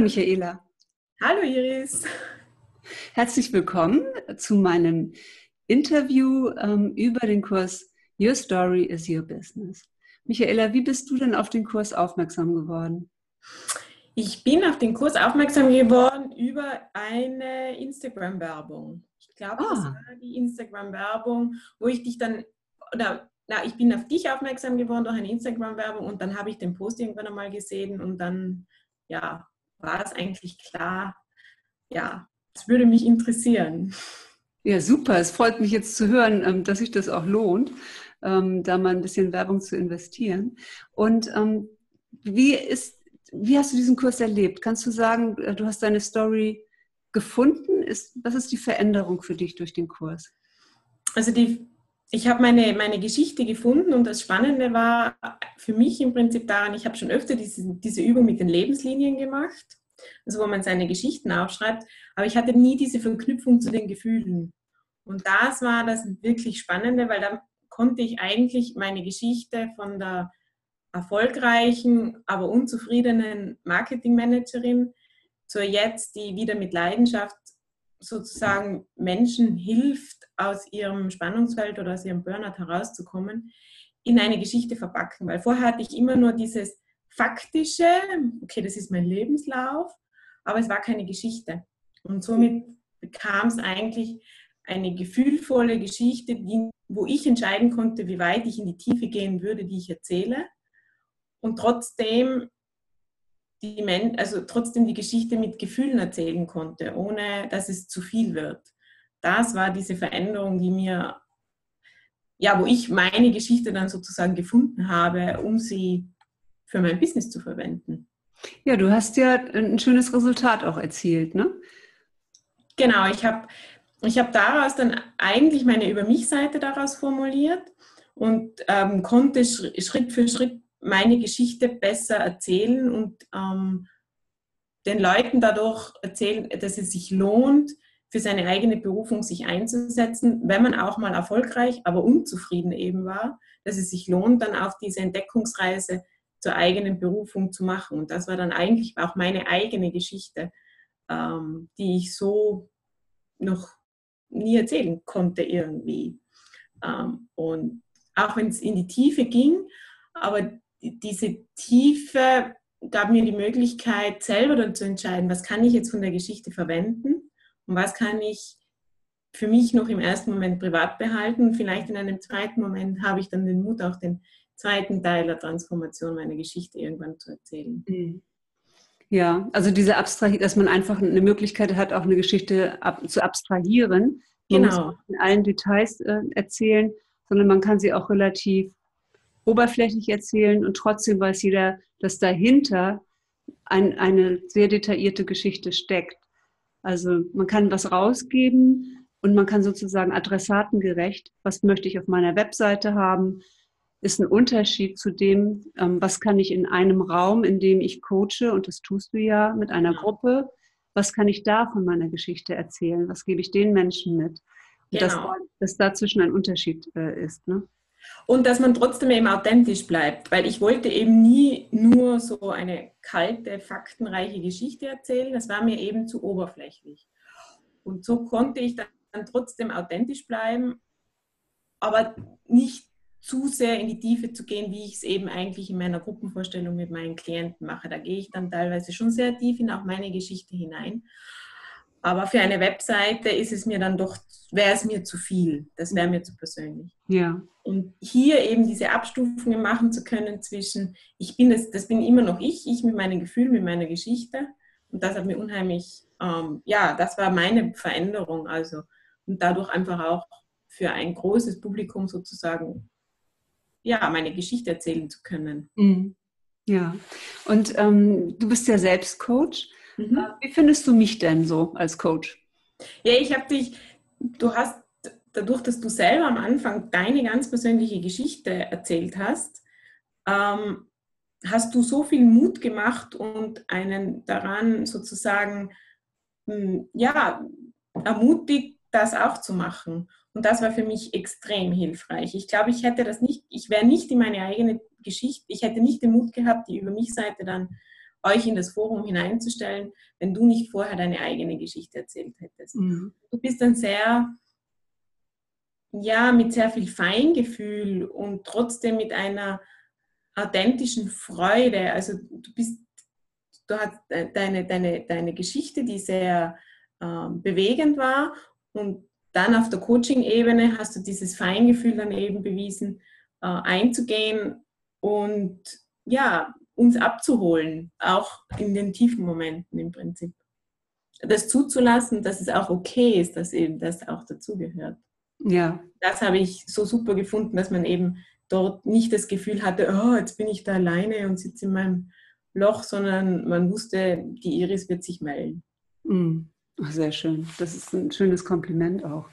Hallo Michaela. Hallo Iris. Herzlich willkommen zu meinem Interview ähm, über den Kurs Your Story is Your Business. Michaela, wie bist du denn auf den Kurs aufmerksam geworden? Ich bin auf den Kurs aufmerksam geworden über eine Instagram-Werbung. Ich glaube, ah. das war die Instagram-Werbung, wo ich dich dann, oder na, ich bin auf dich aufmerksam geworden durch eine Instagram-Werbung und dann habe ich den Post irgendwann einmal gesehen und dann, ja, war es eigentlich klar, ja, es würde mich interessieren. Ja, super. Es freut mich jetzt zu hören, ähm, dass sich das auch lohnt, ähm, da mal ein bisschen Werbung zu investieren. Und ähm, wie ist wie hast du diesen Kurs erlebt? Kannst du sagen, äh, du hast deine Story gefunden? Ist, was ist die Veränderung für dich durch den Kurs? Also die, ich habe meine, meine Geschichte gefunden und das Spannende war für mich im Prinzip daran, ich habe schon öfter diese, diese Übung mit den Lebenslinien gemacht, also wo man seine Geschichten aufschreibt, aber ich hatte nie diese Verknüpfung zu den Gefühlen. Und das war das wirklich Spannende, weil da konnte ich eigentlich meine Geschichte von der erfolgreichen, aber unzufriedenen Marketingmanagerin zur jetzt, die wieder mit Leidenschaft sozusagen Menschen hilft, aus ihrem Spannungsfeld oder aus ihrem Burnout herauszukommen, in eine Geschichte verpacken. Weil vorher hatte ich immer nur dieses faktische, okay, das ist mein Lebenslauf, aber es war keine Geschichte. Und somit bekam es eigentlich eine gefühlvolle Geschichte, die, wo ich entscheiden konnte, wie weit ich in die Tiefe gehen würde, die ich erzähle und trotzdem die, Men also trotzdem die Geschichte mit Gefühlen erzählen konnte, ohne dass es zu viel wird. Das war diese Veränderung, die mir, ja, wo ich meine Geschichte dann sozusagen gefunden habe, um sie für mein Business zu verwenden. Ja, du hast ja ein schönes Resultat auch erzielt, ne? Genau, ich habe ich hab daraus dann eigentlich meine Über mich-Seite daraus formuliert und ähm, konnte Schritt für Schritt meine Geschichte besser erzählen und ähm, den Leuten dadurch erzählen, dass es sich lohnt, für seine eigene Berufung sich einzusetzen, wenn man auch mal erfolgreich, aber unzufrieden eben war, dass es sich lohnt, dann auf diese Entdeckungsreise zur eigenen Berufung zu machen. Und das war dann eigentlich auch meine eigene Geschichte, ähm, die ich so noch nie erzählen konnte irgendwie. Ähm, und auch wenn es in die Tiefe ging, aber diese Tiefe gab mir die Möglichkeit, selber dann zu entscheiden, was kann ich jetzt von der Geschichte verwenden und was kann ich für mich noch im ersten Moment privat behalten. Vielleicht in einem zweiten Moment habe ich dann den Mut, auch den zweiten Teil der Transformation meiner Geschichte irgendwann zu erzählen. Mhm. Ja, also diese Abstrahieren, dass man einfach eine Möglichkeit hat, auch eine Geschichte ab, zu abstrahieren. Man genau. in allen Details äh, erzählen, sondern man kann sie auch relativ oberflächlich erzählen und trotzdem weiß jeder, dass dahinter ein, eine sehr detaillierte Geschichte steckt. Also man kann was rausgeben und man kann sozusagen adressatengerecht, was möchte ich auf meiner Webseite haben, ist ein Unterschied zu dem, ähm, was kann ich in einem Raum, in dem ich coache, und das tust du ja mit einer Gruppe, was kann ich da von meiner Geschichte erzählen, was gebe ich den Menschen mit. Genau. Dass, dass dazwischen ein Unterschied äh, ist. Ne? Und dass man trotzdem eben authentisch bleibt, weil ich wollte eben nie nur so eine kalte, faktenreiche Geschichte erzählen, das war mir eben zu oberflächlich. Und so konnte ich dann trotzdem authentisch bleiben, aber nicht zu sehr in die Tiefe zu gehen, wie ich es eben eigentlich in meiner Gruppenvorstellung mit meinen Klienten mache. Da gehe ich dann teilweise schon sehr tief in auch meine Geschichte hinein. Aber für eine Webseite ist es mir dann doch, wäre es mir zu viel. Das wäre mir zu persönlich. Ja. Und hier eben diese Abstufungen machen zu können zwischen, ich bin das, das bin immer noch ich, ich mit meinen Gefühlen, mit meiner Geschichte. Und das hat mir unheimlich, ähm, ja, das war meine Veränderung. Also, und dadurch einfach auch für ein großes Publikum sozusagen, ja, meine Geschichte erzählen zu können. Mhm. Ja. Und ähm, du bist ja selbst Coach. Mhm. Äh, wie findest du mich denn so als Coach? Ja, ich habe dich, du hast dadurch, dass du selber am Anfang deine ganz persönliche Geschichte erzählt hast, ähm, hast du so viel Mut gemacht und einen daran sozusagen, hm, ja, ermutigt, das auch zu machen. Und das war für mich extrem hilfreich. Ich glaube, ich hätte das nicht, ich wäre nicht in meine eigene Geschichte, ich hätte nicht den Mut gehabt, die über mich Seite dann euch in das Forum hineinzustellen, wenn du nicht vorher deine eigene Geschichte erzählt hättest. Mhm. Du bist dann sehr, ja, mit sehr viel Feingefühl und trotzdem mit einer authentischen Freude. Also du bist, du hast deine, deine, deine Geschichte, die sehr äh, bewegend war und dann auf der Coaching-Ebene hast du dieses Feingefühl dann eben bewiesen, äh, einzugehen und ja, uns abzuholen, auch in den tiefen Momenten im Prinzip. Das zuzulassen, dass es auch okay ist, dass eben das auch dazugehört. Ja. Das habe ich so super gefunden, dass man eben dort nicht das Gefühl hatte, oh, jetzt bin ich da alleine und sitze in meinem Loch, sondern man wusste, die Iris wird sich melden. Mm. Sehr schön. Das ist ein schönes Kompliment auch.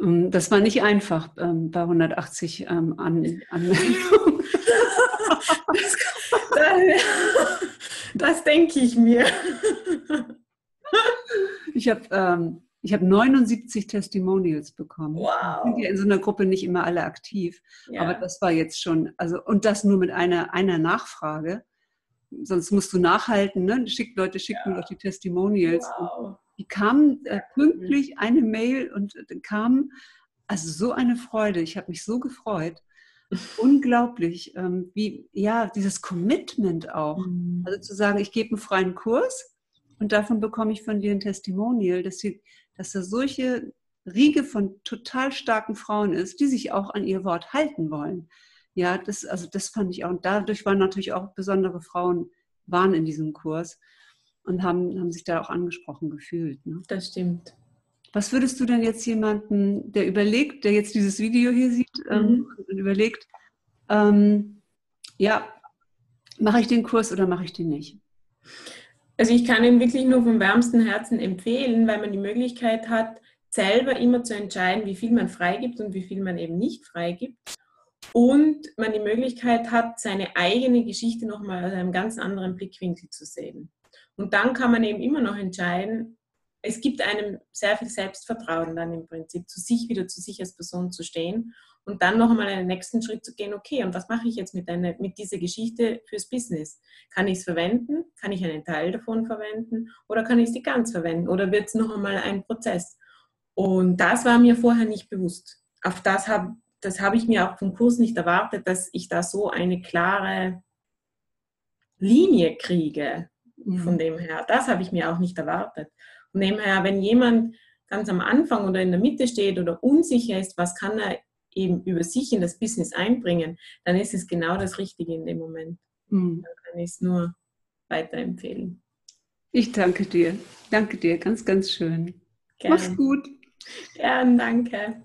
Ähm, das war nicht einfach ähm, bei 180 ähm, An Anmeldungen. das, das denke ich mir. Ich habe ähm, hab 79 Testimonials bekommen. Wow. sind ja in so einer Gruppe nicht immer alle aktiv. Ja. Aber das war jetzt schon, also und das nur mit einer, einer Nachfrage sonst musst du nachhalten, ne? Schickt Leute, schickt ja. mir doch die Testimonials. Wow. Die kamen äh, pünktlich eine Mail und äh, kamen, also so eine Freude. Ich habe mich so gefreut. Unglaublich, ähm, wie, ja, dieses Commitment auch. Mhm. Also zu sagen, ich gebe einen freien Kurs und davon bekomme ich von dir ein Testimonial, dass, sie, dass da solche Riege von total starken Frauen ist, die sich auch an ihr Wort halten wollen. Ja, das, also das fand ich auch. Und dadurch waren natürlich auch besondere Frauen, waren in diesem Kurs und haben, haben sich da auch angesprochen gefühlt. Ne? Das stimmt. Was würdest du denn jetzt jemanden, der überlegt, der jetzt dieses Video hier sieht ähm, mhm. ähm, und überlegt, ähm, ja, mache ich den Kurs oder mache ich den nicht? Also ich kann ihn wirklich nur vom wärmsten Herzen empfehlen, weil man die Möglichkeit hat, selber immer zu entscheiden, wie viel man freigibt und wie viel man eben nicht freigibt und man die Möglichkeit hat, seine eigene Geschichte nochmal aus einem ganz anderen Blickwinkel zu sehen. Und dann kann man eben immer noch entscheiden, es gibt einem sehr viel Selbstvertrauen dann im Prinzip, zu sich wieder zu sich als Person zu stehen und dann noch einmal einen nächsten Schritt zu gehen, okay, und was mache ich jetzt mit, eine, mit dieser Geschichte fürs Business? Kann ich es verwenden? Kann ich einen Teil davon verwenden? Oder kann ich sie ganz verwenden? Oder wird es noch einmal ein Prozess? Und das war mir vorher nicht bewusst. Auf das habe das habe ich mir auch vom Kurs nicht erwartet, dass ich da so eine klare Linie kriege. Mhm. Von dem her, das habe ich mir auch nicht erwartet. Von dem her, wenn jemand ganz am Anfang oder in der Mitte steht oder unsicher ist, was kann er eben über sich in das Business einbringen, dann ist es genau das Richtige in dem Moment. Mhm. Dann kann ich es nur weiterempfehlen. Ich danke dir. Danke dir. Ganz, ganz schön. Gern. Mach's gut. Gern, danke.